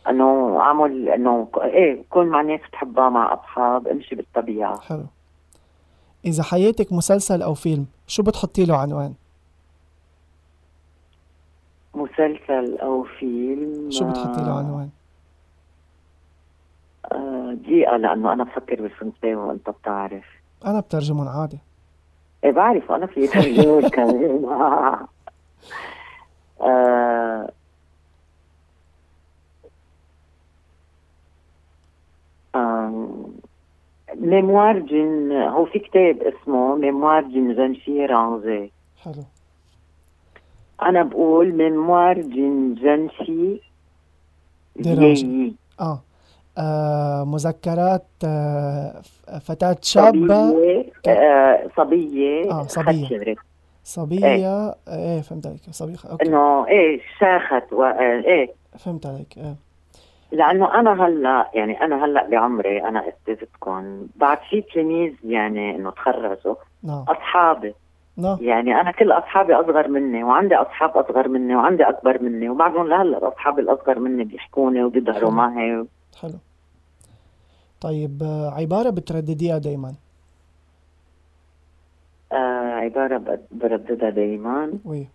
إنه أعمل إنه إيه كون مع ناس بتحبها مع أصحاب أمشي بالطبيعة. حلو. إذا حياتك مسلسل أو فيلم شو بتحطي له عنوان؟ مسلسل أو فيلم شو بتحطي له عنوان آه، دقيقه لأنه أنا بفكر بالفرنساوي وأنت بتعرف أنا بترجمهم عادي إيه بعرف أنا في ترجمة كمان آه. آه. آه. ميموار جن هو في كتاب اسمه ميموار جن جنشي رانزي حلو أنا بقول ميموار جن جنشي ديرانجي. فيي آه. مذكرات آه فتاة شابة. صبية آه صبية آه، صبية. خشرة. صبية إيه. فهمت عليك. صبية أوكي. إنه إيه شاخت و... آه، إيه. فهمت عليك إيه. لأنه أنا هلأ يعني أنا هلأ بعمري أنا أستاذتكم. بعد في تلاميذ يعني إنه تخرجوا نعم. أصحابي. نعم. يعني أنا كل أصحابي أصغر مني وعندي أصحاب أصغر مني وعندي أكبر مني وبعدهم لهلأ اصحابي الأصغر مني بيحكوني وبيظهروا معي. حلو. طيب آه عبارة بتردديها دايما. آه عبارة برددها دائما oui.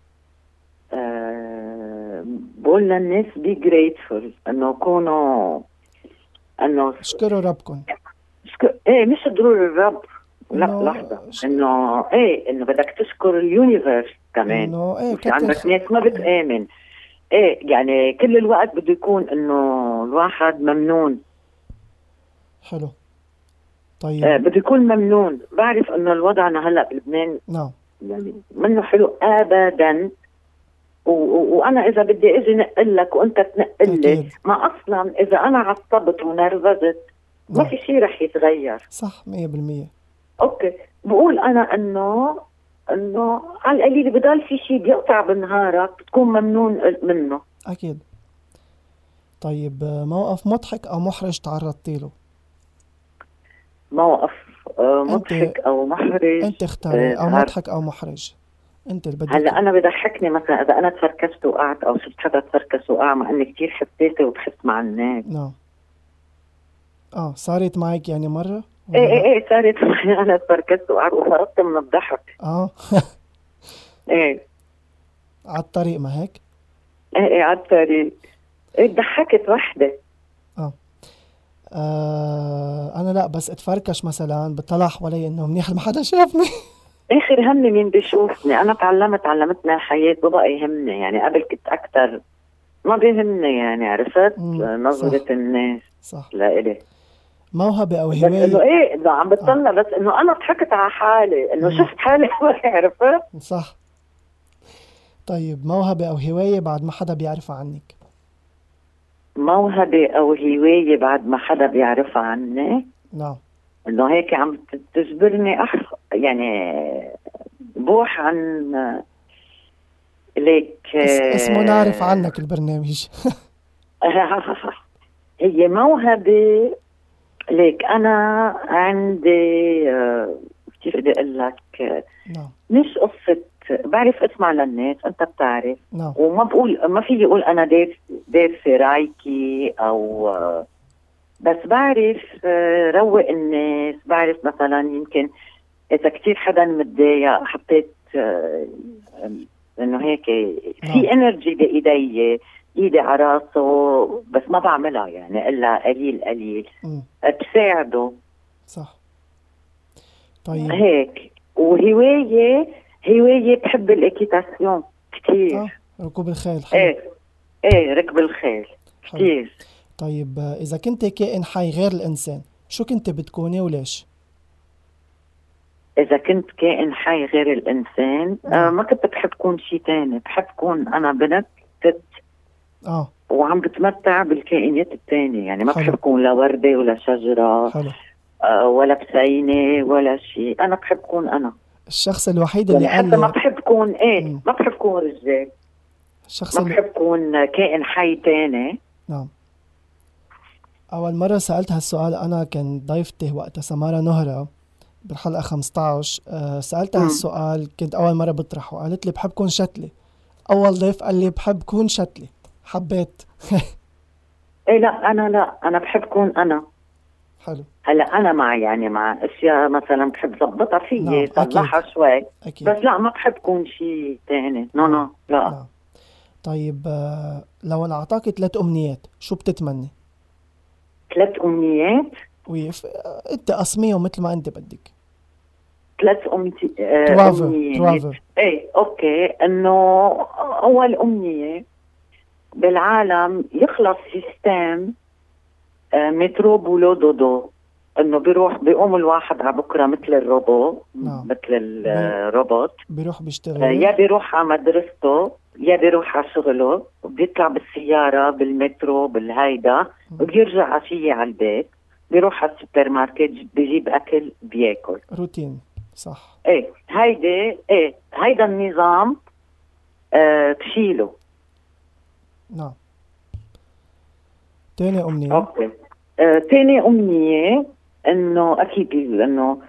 آه بقول للناس be grateful إنه كونوا إنه اشكروا ربكم. شك... إيه مش ضروري الرب. لا لحظة. إنه إيه إنه بدك تشكر ال universe كمان. إنه إيه في عندك كتر ناس ما بتآمن. إيه يعني كل الوقت بده يكون إنه الواحد ممنون. حلو. آه طيب. بده يكون ممنون. بعرف إنه الوضعنا هلأ بلبنان نعم. يعني منه حلو ابدا. وأنا إذا بدي إجي نقل لك وأنت تنقل لي. ما أصلا إذا أنا عصبت ونرفزت ما نعم. في شيء رح يتغير. صح مية بالمية. أوكي. بقول أنا إنه إنه على القليل بضل في شيء بيقطع بنهارك بتكون ممنون منه. أكيد. طيب آه، موقف مضحك أو محرج تعرضتي له؟ موقف آه، مضحك أو محرج أنت اختاري آه، مضحك أو محرج. أنت اللي بدك هلأ أنا بضحكني مثلا إذا أنا تفركشت وقعت أو شفت حدا تفركش وقع مع إني كثير حساسه وبحس مع الناس. نعم. آه صارت معك يعني ولا إيه إيه؟ إيه صارت معي أنا وقعت وفرطت من الضحك. آه. إيه. على الطريق ما هيك؟ إيه إيه على الطريق. إيه ضحكت وحدة. آه. أنا لا بس اتفركش مثلا بطلع حوالي إنه منيح ما حدا شافني. اخر همي مين بيشوفني؟ أنا تعلمت علمتنا الحياة ببقى يهمني. يعني قبل كنت أكثر ما بيهمني يعني عرفت؟ صح. الناس. صح. لإلي موهبة أو بس إنه إيه إذا عم بتطلع بس إنه أنا ضحكت على حالي. إنه. شفت حالي عرفت؟ صح. طيب موهبة أو هواية بعد ما حدا بيعرفها عنك؟ موهبة أو هواية بعد ما حدا بيعرفها عني؟ نعم. إنه هيك عم تجبرني أح يعني بوح عن ليك اس اسمه نعرف عنك البرنامج. هي موهبة ليك أنا عندي آه، كيف بدي أقول لك؟ نعم. مش قصة بعرف اسمع للناس أنت بتعرف. نعم. وما بقول ما في أقول أنا دارس دارسة رايكي أو آه، بس بعرف آه، روق الناس. بعرف مثلا يمكن إذا كتير حدا متضايق حطيت إنه هيك نعم. في انرجي بإيدي. إيدي على راسه بس ما بعملها يعني إلا قليل قليل. بساعده صح. طيب. هيك. وهواية هواية بحب الإكيتاسيون كثير آه ركوب الخيل حلو. إيه إيه ركب الخيل كثير طيب آه، إذا كنت كائن حي غير الإنسان شو كنت بتكوني وليش؟ إذا كنت كائن حي غير الإنسان آه. ما كنت بحب كون شيء تاني. بحب كون أنا بنت ست آه. وعم بتمتع بالكائنات التانية. يعني ما. بحب كون لا وردة ولا شجرة. حلو. آه، ولا بسينة ولا شيء. أنا بحب كون أنا. الشخص الوحيد اللي يعني حتى ما بحب كون إيه مم. ما بحب كون رجال. الشخص ما بحب كون كائن حي تاني. نعم. أول مرة سألت هالسؤال أنا كان ضيفتي وقتها سمارة نهرة بالحلقة 15 آه، سألتها مم. هالسؤال كنت أول مرة بطرحه قالت لي بحب كون شتلي. أول ضيف قال لي بحب كون شتلي. حبيت. إيه لا أنا لا أنا بحب كون أنا. حلو. هلأ أنا مع يعني مع أشياء مثلا بحب ظبطها نعم، فيي أكيد. صلحها شوي. أكيد. بس لا ما بحب كون شيء تاني. no no لا. نعم. طيب آه، لو أنا أعطاك ثلاث أمنيات شو بتتمني؟ ثلاث أمنيات؟ ويف آه، أنت قسميهم مثل ما أنت بدك. ثلاث ترافر إيه okay. إنه أول أمنية بالعالم يخلص système آه، métro boulot dodo. إنه بيروح بيقوم الواحد على بكرة مثل الروبو نعم. مثل الروبوت بيروح آه، بيشتغل يا بيروح على مدرسته يا بيروح على شغله. وبيطلع بالسيارة بالمترو بالهيدا وبيرجع عشيه على البيت. بيروح على السوبر ماركت بيجيب أكل بيأكل. روتين صح. إيه هيدي إيه هيدا النظام آه بشيله نعم. تاني أمنية. okay. آه تاني أمنية إنه أكيد إنه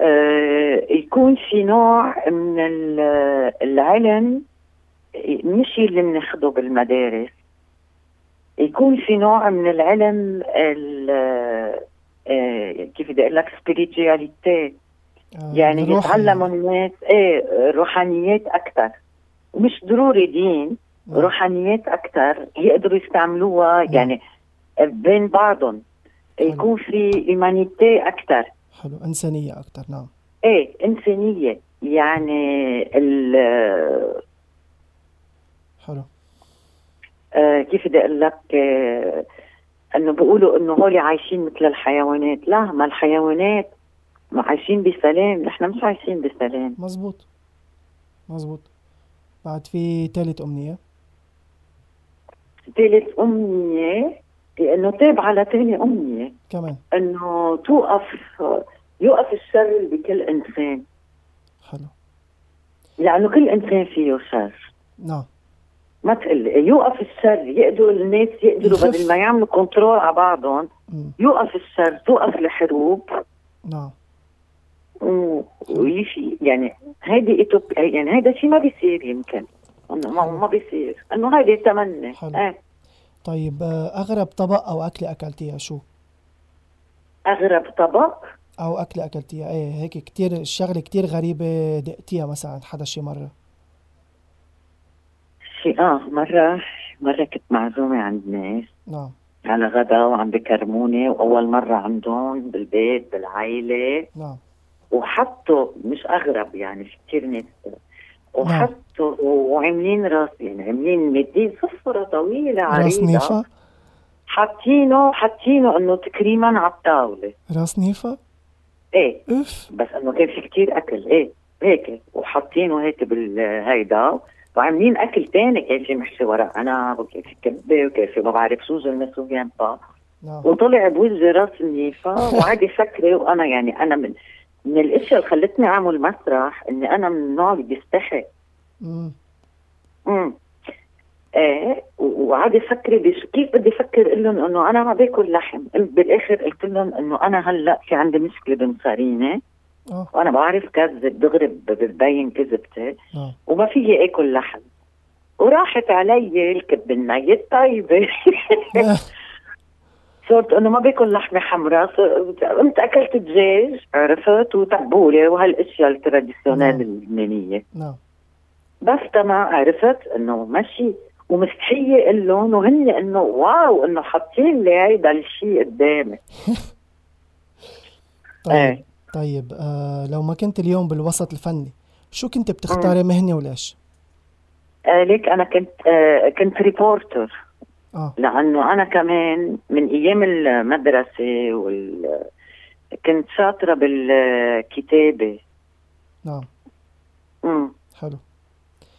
آه يكون في نوع من ال- العلم مش اللي بناخده بالمدارس. يكون في نوع من العلم ال آه كيف بدي أقول لك spirituality. آه، يعني يتعلموا الناس إيه روحانيات أكثر مش ضروري دين. روحانيات أكثر يقدروا يستعملوها. يعني بين بعضهم. يكون في ايمانيتي أكثر. حلو. إنسانية أكتر نعم. إيه إنسانية. يعني ال حلو. آه كيف بدي أقول لك؟ آه إنه بيقولوا إنه هول عايشين مثل الحيوانات. لا ما الحيوانات ما عايشين بسلام. نحن مش عايشين بسلام. مزبوط. مزبوط. بعد في تالت أمنية. ثالث أمنية لأنه تابعة لتاني أمنية. كمان. أنه توقف يوقف الشر بكل إنسان. حلو. لأنه كل إنسان فيه شر. نعم. ما تقل يوقف الشر يقدروا الناس يقدروا. بدل ما يعملوا كنترول على بعضهم. يوقف الشر توقف الحروب. نعم. ويشي يعني هيدي. يعني هيدا شيء ما بيصير يمكن. ما, ما بيصير. أنه هيدي تمني. إيه. طيب آه، أغرب طبق أو أكلة أكلتيها شو؟ أغرب طبق؟ أو أكلة أكلتيها. إيه هيك كتير الشغلة كتير غريبة دقتيها مثلا حدا شي مرة؟ شيء آه مرة مرة كنت معزومة عند ناس. نعم. على غدا وعم بكرموني وأول مرة عندهم بالبيت بالعائلة نعم. وحطوا مش أغرب يعني في كثير ناس وحطوا وعاملين راس يعني عاملين مدين صفرة طويلة راس عريضة. نيفا؟ حاطينه حاطينه إنه تكريما على الطاولة. راس نيفا؟ إيه. اف بس إنه كان في كتير أكل. إيه. هيك. وحاطينه هيك بالهيدا. وعاملين أكل تاني كان في محشي ورق عنب وكان في كبة وكان في ما بعرف je me souviens pas نعم. وطلع بوجهي راس النيفا وعادي فكري وأنا يعني أنا من من الاشياء اللي خلتني أعمل مسرح إني أنا من النوع اللي بيستحي. مم. امم إيه و- وعادي فكري بش كيف بدي أفكر أقول لهم إنه أنا ما باكل لحم؟ بالآخر قلت لهم إنه أنا هلأ في عندي مشكلة بمصاريني آه. وأنا بعرف كذب دغري بتبين كذبتي. نعم وما فيي آكل لحم. وراحت علي الكب النية طيبة. صرت إنه ما باكل لحمة حمراء قمت أكلت دجاج عرفت؟ وتبولة وهالأشياء التراديسيونيل نعم. اللبنانية نعم. بس تمام عرفت؟ إنه ماشي. ومستحية أقول لهم وهن إنه wow إنه حاطين لي هيدا الشيء قدامي. طيب إيه. طيب آه لو ما كنت اليوم بالوسط الفني شو كنت بتختاري مهنة وليش؟ آه ليك أنا كنت آه كنت reporter لأنه أنا كمان من أيام المدرسة وال كنت شاطرة بالكتابة. نعم. امم حلو.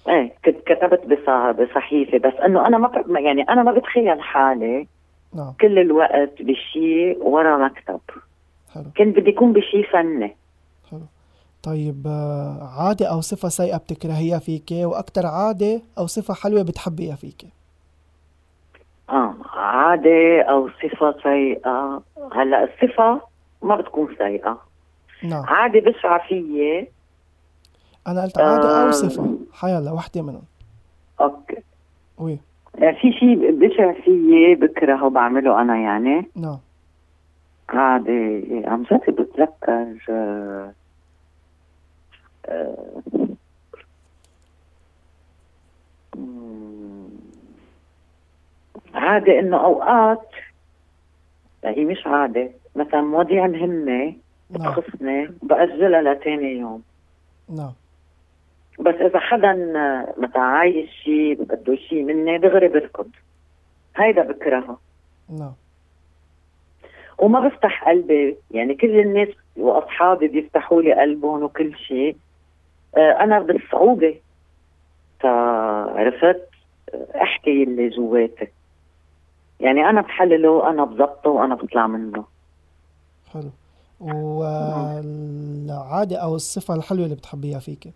إيه كنت كتبت بص- بصحيفة بس إنه أنا ما ب- يعني أنا ما بتخيل حالي نعم. كل الوقت بشيء ورا مكتب. حلو. كنت بدي اكون بشيء فني. حلو. طيب آه عادة أو صفة سيئة بتكرهيها فيكي؟ وأكتر عادة أو صفة حلوة بتحبيها فيكي؟ آه عادة أو صفة سيئة. هلأ الصفة ما بتكون سيئة. نعم. عادة بشعه فيي. أنا قلت عادة أو آه. صفة. حيلا وحدة منهم. أوكي. وي. يعني في شيء بشع فيي بكرهه بعمله أنا يعني. نعم. عادي عم جد بتذكر آه، آه، مم، عادي إنه أوقات هي مش عادة. مثلا مواضيع مهمة نعم. بتخصني بأجلها لتاني يوم. نعم. بس إذا حدا مثلا عايز شيء بده شيء مني دغري بركض هيدا بكرهه. نعم. وما بفتح قلبي. يعني كل الناس وأصحابي بيفتحوا لي قلبهم وكل شيء آه، أنا بالصعوبة. عرفت أحكي اللي جواتي يعني أنا بحلله أنا بظبطه وأنا بطلع منه. حلو. والعادة أو الصفة الحلوة اللي بتحبيها فيكي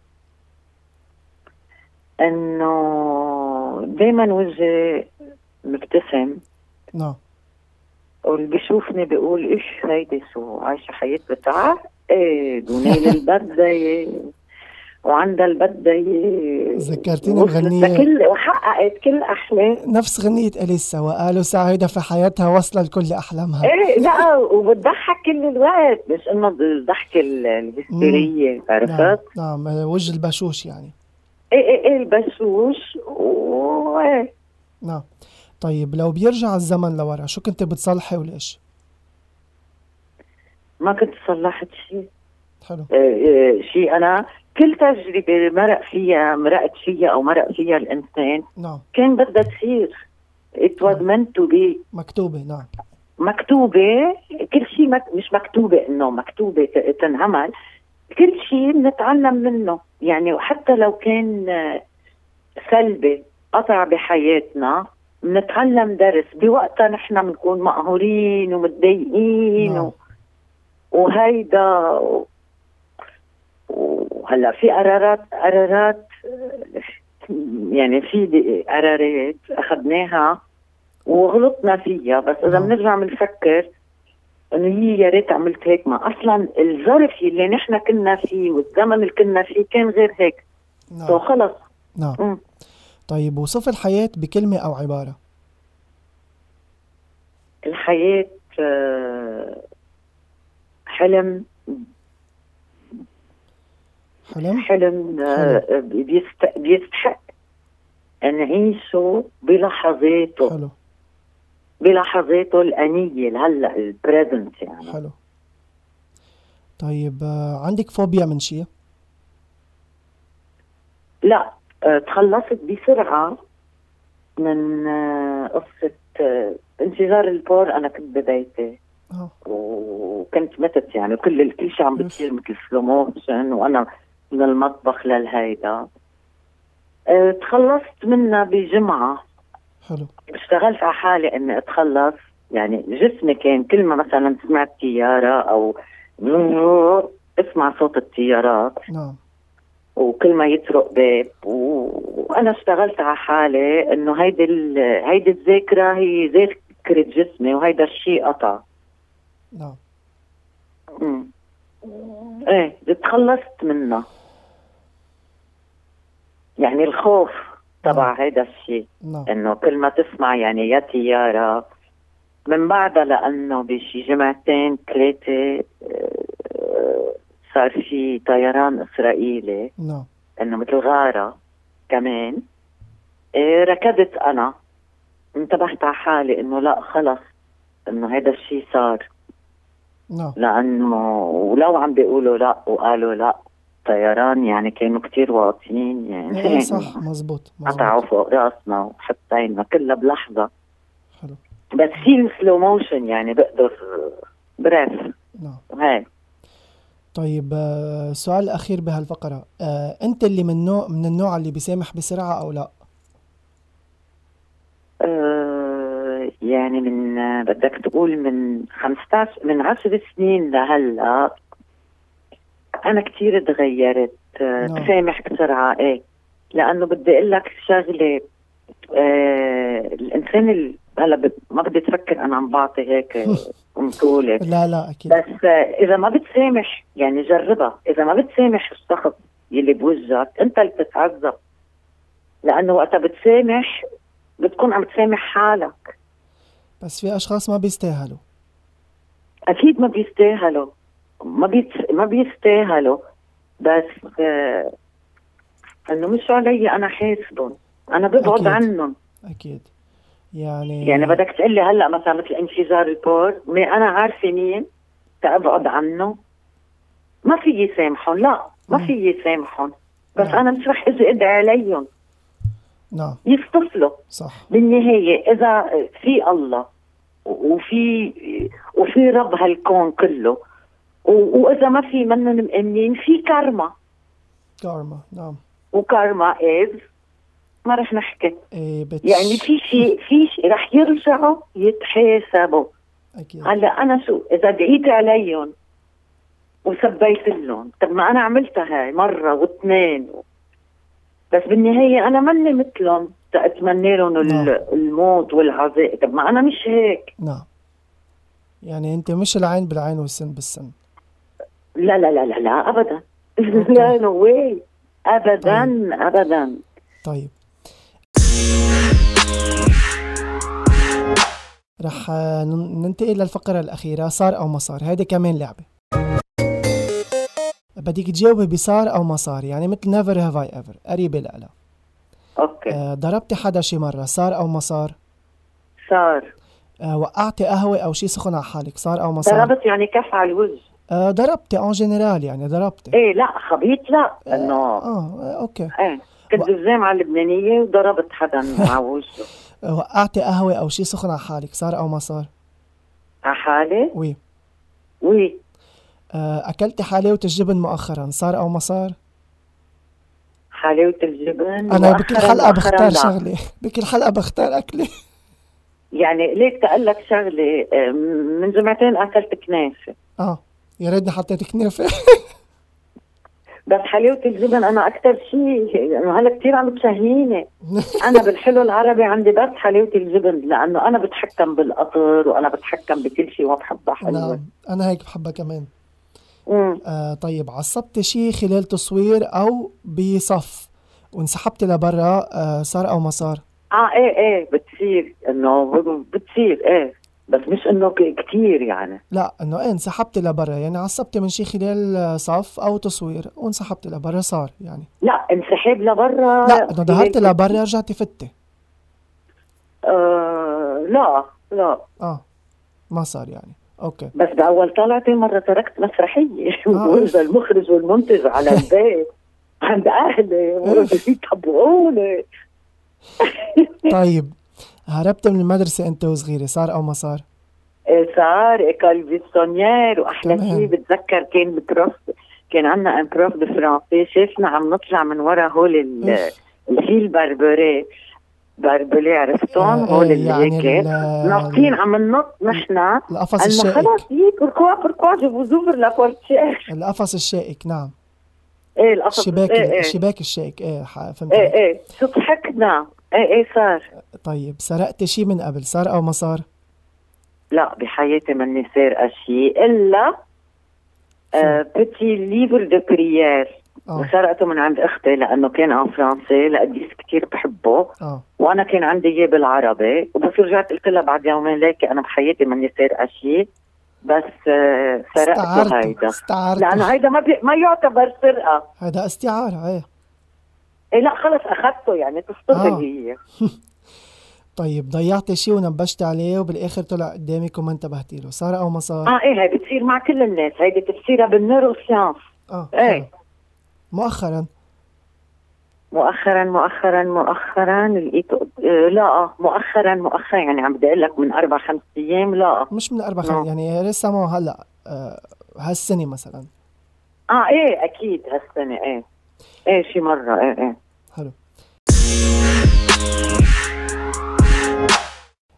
إنه دايما وجهي مبتسم. نعم. واللي بيشوفني بيقول إيش هيدي شو؟ عايشة حياة بتعقد ونايل البدايه وعندها البدايه ذكرتيني بغنية. لكل وحققت كل احلام نفس غنية أليسا وقالوا سعيدة في حياتها واصلة لكل أحلامها. إيه لا وبتضحك كل الوقت. مش إنه الضحكه ال- الهستيرية نعم عرفت؟ نعم وجه البشوش يعني. إيه إيه إيه البشوش. وإيه. نعم. طيب لو بيرجع الزمن لورا شو كنت بتصلحي وليش؟ ما كنت صلحت شيء. حلو. شيء أنا كل تجربة مرق فيها مرقت فيها أو مرق فيها الإنسان نعم. كان بدها تصير. It was meant to be. مكتوبة نعم. مكتوبة كل شيء مك... مش مكتوبة إنه مكتوبة ت- تنعمل. كل شيء بنتعلم منه. يعني وحتى لو كان آه، سلبي قطع بحياتنا بنتعلم درس. بوقتها نحن بنكون مقهورين ومتضايقين نعم. و... وهيدا. وهلا في قرارات قرارات آه، يعني في قرارات أخذناها وغلطنا فيها بس إذا نعم. بنرجع بنفكر إنه هي يا ريت عملت هيك. ما أصلا الظرف اللي نحن كنا فيه والزمن اللي كنا فيه كان غير هيك. نعم. خلص. نعم. طيب وصف الحياة بكلمة أو عبارة؟ الحياة آه، حلم؟ حلم حلم. آه، بيست- بيستحق نعيشه بلحظاته. حلو. بلحظاته الأنية هلا ال present يعني. حلو. طيب آه، عندك فوبيا من شيء؟ لا آه، تخلصت بسرعة من قصة انفجار ال port أنا كنت ببيتي آه. وكنت متت يعني كل كل شيء عم بتصير مثل slow motion وأنا من المطبخ للهيدا. آه، تخلصت منها بجمعة. حلو. اشتغلت على حالي إني أتخلص. يعني جسمي كان كل ما مثلا سمعت طيارة أو اسمع صوت الطيارات. نعم. وكل ما يطرق باب. و- وأنا اشتغلت على حالي إنه هيدي ال... هيدي الذاكرة هي ذاكرة جسمي وهيدا الشيء قطع. نعم. إيه تخلصت منها. يعني الخوف تبع هيدا الشيء نعم. إنه كل ما تسمع يعني يا طياره من بعدها لأنه بشي جمعتين ثلاثة آه، صار في طيران إسرائيلي. نعم. إنه مثل غارة كمان. إيه ركضت أنا. انتبهت على حالي إنه لا خلص. إنه هذا الشيء صار. نعم. لأنه ولو عم بيقولوا لا وقالوا لا طيران يعني كانوا كتير واطيين يعني إيه صح مزبوط قطعوا مزبوط فوق راسنا وحطينا كلها بلحظة. حلو. بس في سلو موشن يعني بقدر بريف نعم. وهيك طيب آه، السؤال الأخير بهالفقرة. آه، أنت اللي من نوع من النوع اللي بيسامح بسرعة أو لا؟ آه، يعني من آه، بدك تقول من 15 من 10 سنين لهلأ أنا كثير تغيرت آه، نعم. بسامح بسرعة إيه. لأنه بدي أقول لك شغلة آه الإنسان ال- هلأ ب- ما بدي تفكر أنا عم بعطي هيك مطوله لا لا أكيد. بس آه، إذا ما بتسامح يعني جربها. إذا ما بتسامح الشخص يلي بوجهك أنت اللي بتتعذب. لأنه وقتها بتسامح بتكون عم تسامح حالك. بس في أشخاص ما بيستاهلوا. أكيد ما بيستاهلوا. ما بيت... ما بيستاهلوا بس آه إنه مش علي أنا حاسبهم. أنا ببعد أكيد. عنهم. أكيد. يعني يعني بدك تقول لي هلأ مثلا مثل انفجار البور ما أنا عارفة مين تأبعد عنه. ما في سامحهم لا ما. في سامحهم بس نعم. أنا مش رح أجي أدعي عليهم. نعم. يفتصلوا صح. بالنهاية إذا في الله وفي وفي رب هالكون كله وإذا ما في منهم مأمنين في كارما. كارما نعم. وكارما از ما رح نحكي. إيه بتش... يعني في شيء في شيء رح يرجعوا يتحاسبوا. أكيد. هلأ أنا شو إذا دعيت عليهم وسبيت لهم طب ما أنا عملتها هاي مرة واثنين بس بالنهاية أنا ماني مثلهم تأتمنى لهم نعم. الموت والعذاب طب ما أنا مش هيك. نعم. يعني أنت مش العين بالعين والسن بالسن. لا لا لا لا لا ابدا. لا no way ابدا ابدا. طيب. رح نن- ننتقل للفقرة الأخيرة صار أو ما صار. هيدي كمان لعبة. بدك تجاوبي بصار أو ما صار يعني مثل never have I ever قريبة لها okay. آه، ضربتي حدا شي مرة صار أو ما صار؟ صار. آه، وقعتي قهوة أو شي سخن على حالك صار أو ما صار؟ ضربت يعني كف على الوجه. آه، ضربتي en général يعني ضربتي. إيه لا خبيط لا. إنه آه آه، okay. إيه كنت بالجامعة اللبنانية وضربت حدا على وجهه آه، وقعتي قهوة أو شي سخن على حالك صار أو ما صار؟ على حالي؟ oui. oui. آه، أكلتي حلاوة الجبن مؤخرا صار أو ما صار؟ حلاوه الجبن أنا بكل مؤخراً بختار لا. شغلة بكل حلقة بختار اكلة يعني ليك تقول لك شغله آه، من جمعتين اكلت كنافه آه. يا ريتني حطيت كنافة. بس حلاوه الجبن أنا أكثر شيء انه هلا كثير عم تشهيني أنا بالحلو العربي عندي بس حلاوه الجبن لأنه أنا بتحكم بالقطر وأنا بتحكم بكل شيء وبحبها حلوة. نعم أنا هيك بحبها كمان. آه طيب عصبتي شي خلال تصوير أو بصف؟ وانسحبتي لبرا آه صار أو ما صار؟ آه إيه إيه بتصير إنه بتصير إيه. بس مش إنه ك- كتير يعني. لا إنه إيه انسحبتي لبرا. يعني عصبتي من شي خلال صف أو تصوير وانسحبتي لبرا صار يعني. لا انسحاب لبرا لا إنه ظهرتي لبرا رجعتي فتي آه لا لا. آه ما صار يعني. okay. بس بأول طلعتي مرة تركت مسرحية. آه. المخرج والمنتج على البيت. عند أهلي. يتبعوني طيب. هربت من المدرسة أنت وصغيرة صار أو ما صار؟ إيه صار école buissonnière وأحلى. شيء بتذكر كان prof كان عندنا un prof de français شافنا عم نطلع من ورا هول. ال fil barbelé barbelé عرفتهم؟ آه، هول إيه، اللي يعني هيك. ناطين عم ننط نحن. القفص الشائك خلص يي pourquoi pourquoi je vous ouvre la portière القفص الشائك نعم. إيه القفص الشباك إيه إيه. الشباك الشائك إيه فهمت إيه. إيه شو ضحكنا؟ إيه إيه صار. طيب سرقت شي من قبل صار أو ما صار؟ لا بحياتي ماني سارقه شيء إلا آه petit livre de prière وسرقته من عند أختي لأنه كان en français لقديس كثير بحبه. آه. وأنا كان عندي إياه بالعربي. وبس رجعت قلت لها بعد يومين ليكي أنا بحياتي ماني سارقه شيء بس آه سرقته استعارته هيدا لأنه استعارته هيدا ما بي... ما يعتبر سرقة. هذا استعارة إيه. إيه لا خلص أخذته يعني آه. هي. طيب ضيعتي شي ونبشت عليه وبالآخر طلع قدامك وما انتبهتي له صار أو ما صار؟ آه إيه هي بتصير مع كل الناس هيدي بتصيرها بالنيرو آه. حلو. مؤخرا مؤخرا مؤخرا مؤخرا لقيته آه لا آه، مؤخرا مؤخرا يعني عم بدي أقول لك من أربع خمس أيام لا. مش من أربع. خمس يعني لسه ما هلأ آه هالسنة مثلا آه إيه أكيد هالسنة إيه إيه شي مرة إيه إيه حلو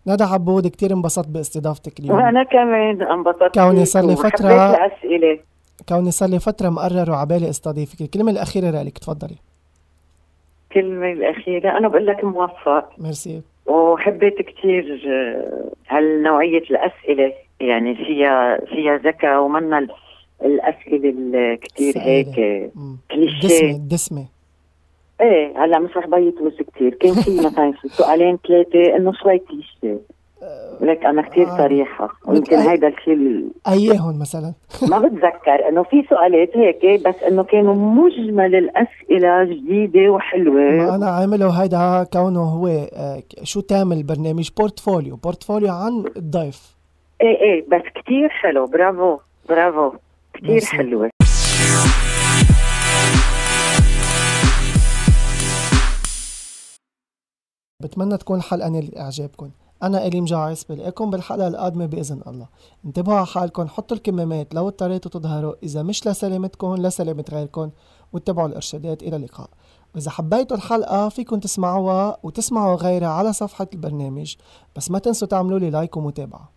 ندى عبود كتير انبسطت باستضافتك اليوم. وأنا كمان انبسطت كوني صار لي فترة- الاسئله كوني صار لي فترة مقرر وعبالي استضيفك. الكلمة الأخيرة لك تفضلي. الكلمة الأخيرة أنا بقول لك موفق. ميرسي. وحبيت كثير هالنوعية الأسئلة. يعني فيها فيها ذكاء ومنا ال- الأسئلة الكثير. هيك مم. كليشيه. دسمة دسمة. إيه هلا مش رح بيتوز كثير كان في مثلا سؤالين ثلاثة إنه شوي كليشيه لك أنا كثير آه. صريحة. ويمكن هيدا الشيء ال- أيهن مثلا. ما بتذكر إنه في سؤالات هيك بس إنه كانوا مجمل الأسئلة جديدة ما وحلوه أنا عامله هيدا كونه هو آه، شو تعمل برنامج؟ portfolio. portfolio عن الضيف. إيه إيه بس كثير حلو. برافو برافو. كثير. حلوة. بتمنى تكون الحلقة نالت إعجابكم أنا إلي مجاعس بلاقيكم بالحلقة القادمة بإذن الله. انتبهوا على حالكم حطوا الكمامات لو اضطريتوا تظهروا. إذا مش لسلامتكم لسلامة غيركم واتبعوا الإرشادات. إلى اللقاء. وإذا حبيتوا الحلقة فيكم تسمعوها وتسمعوا غيرها على صفحة البرنامج. بس ما تنسوا تعملوا لي لايك ومتابعة.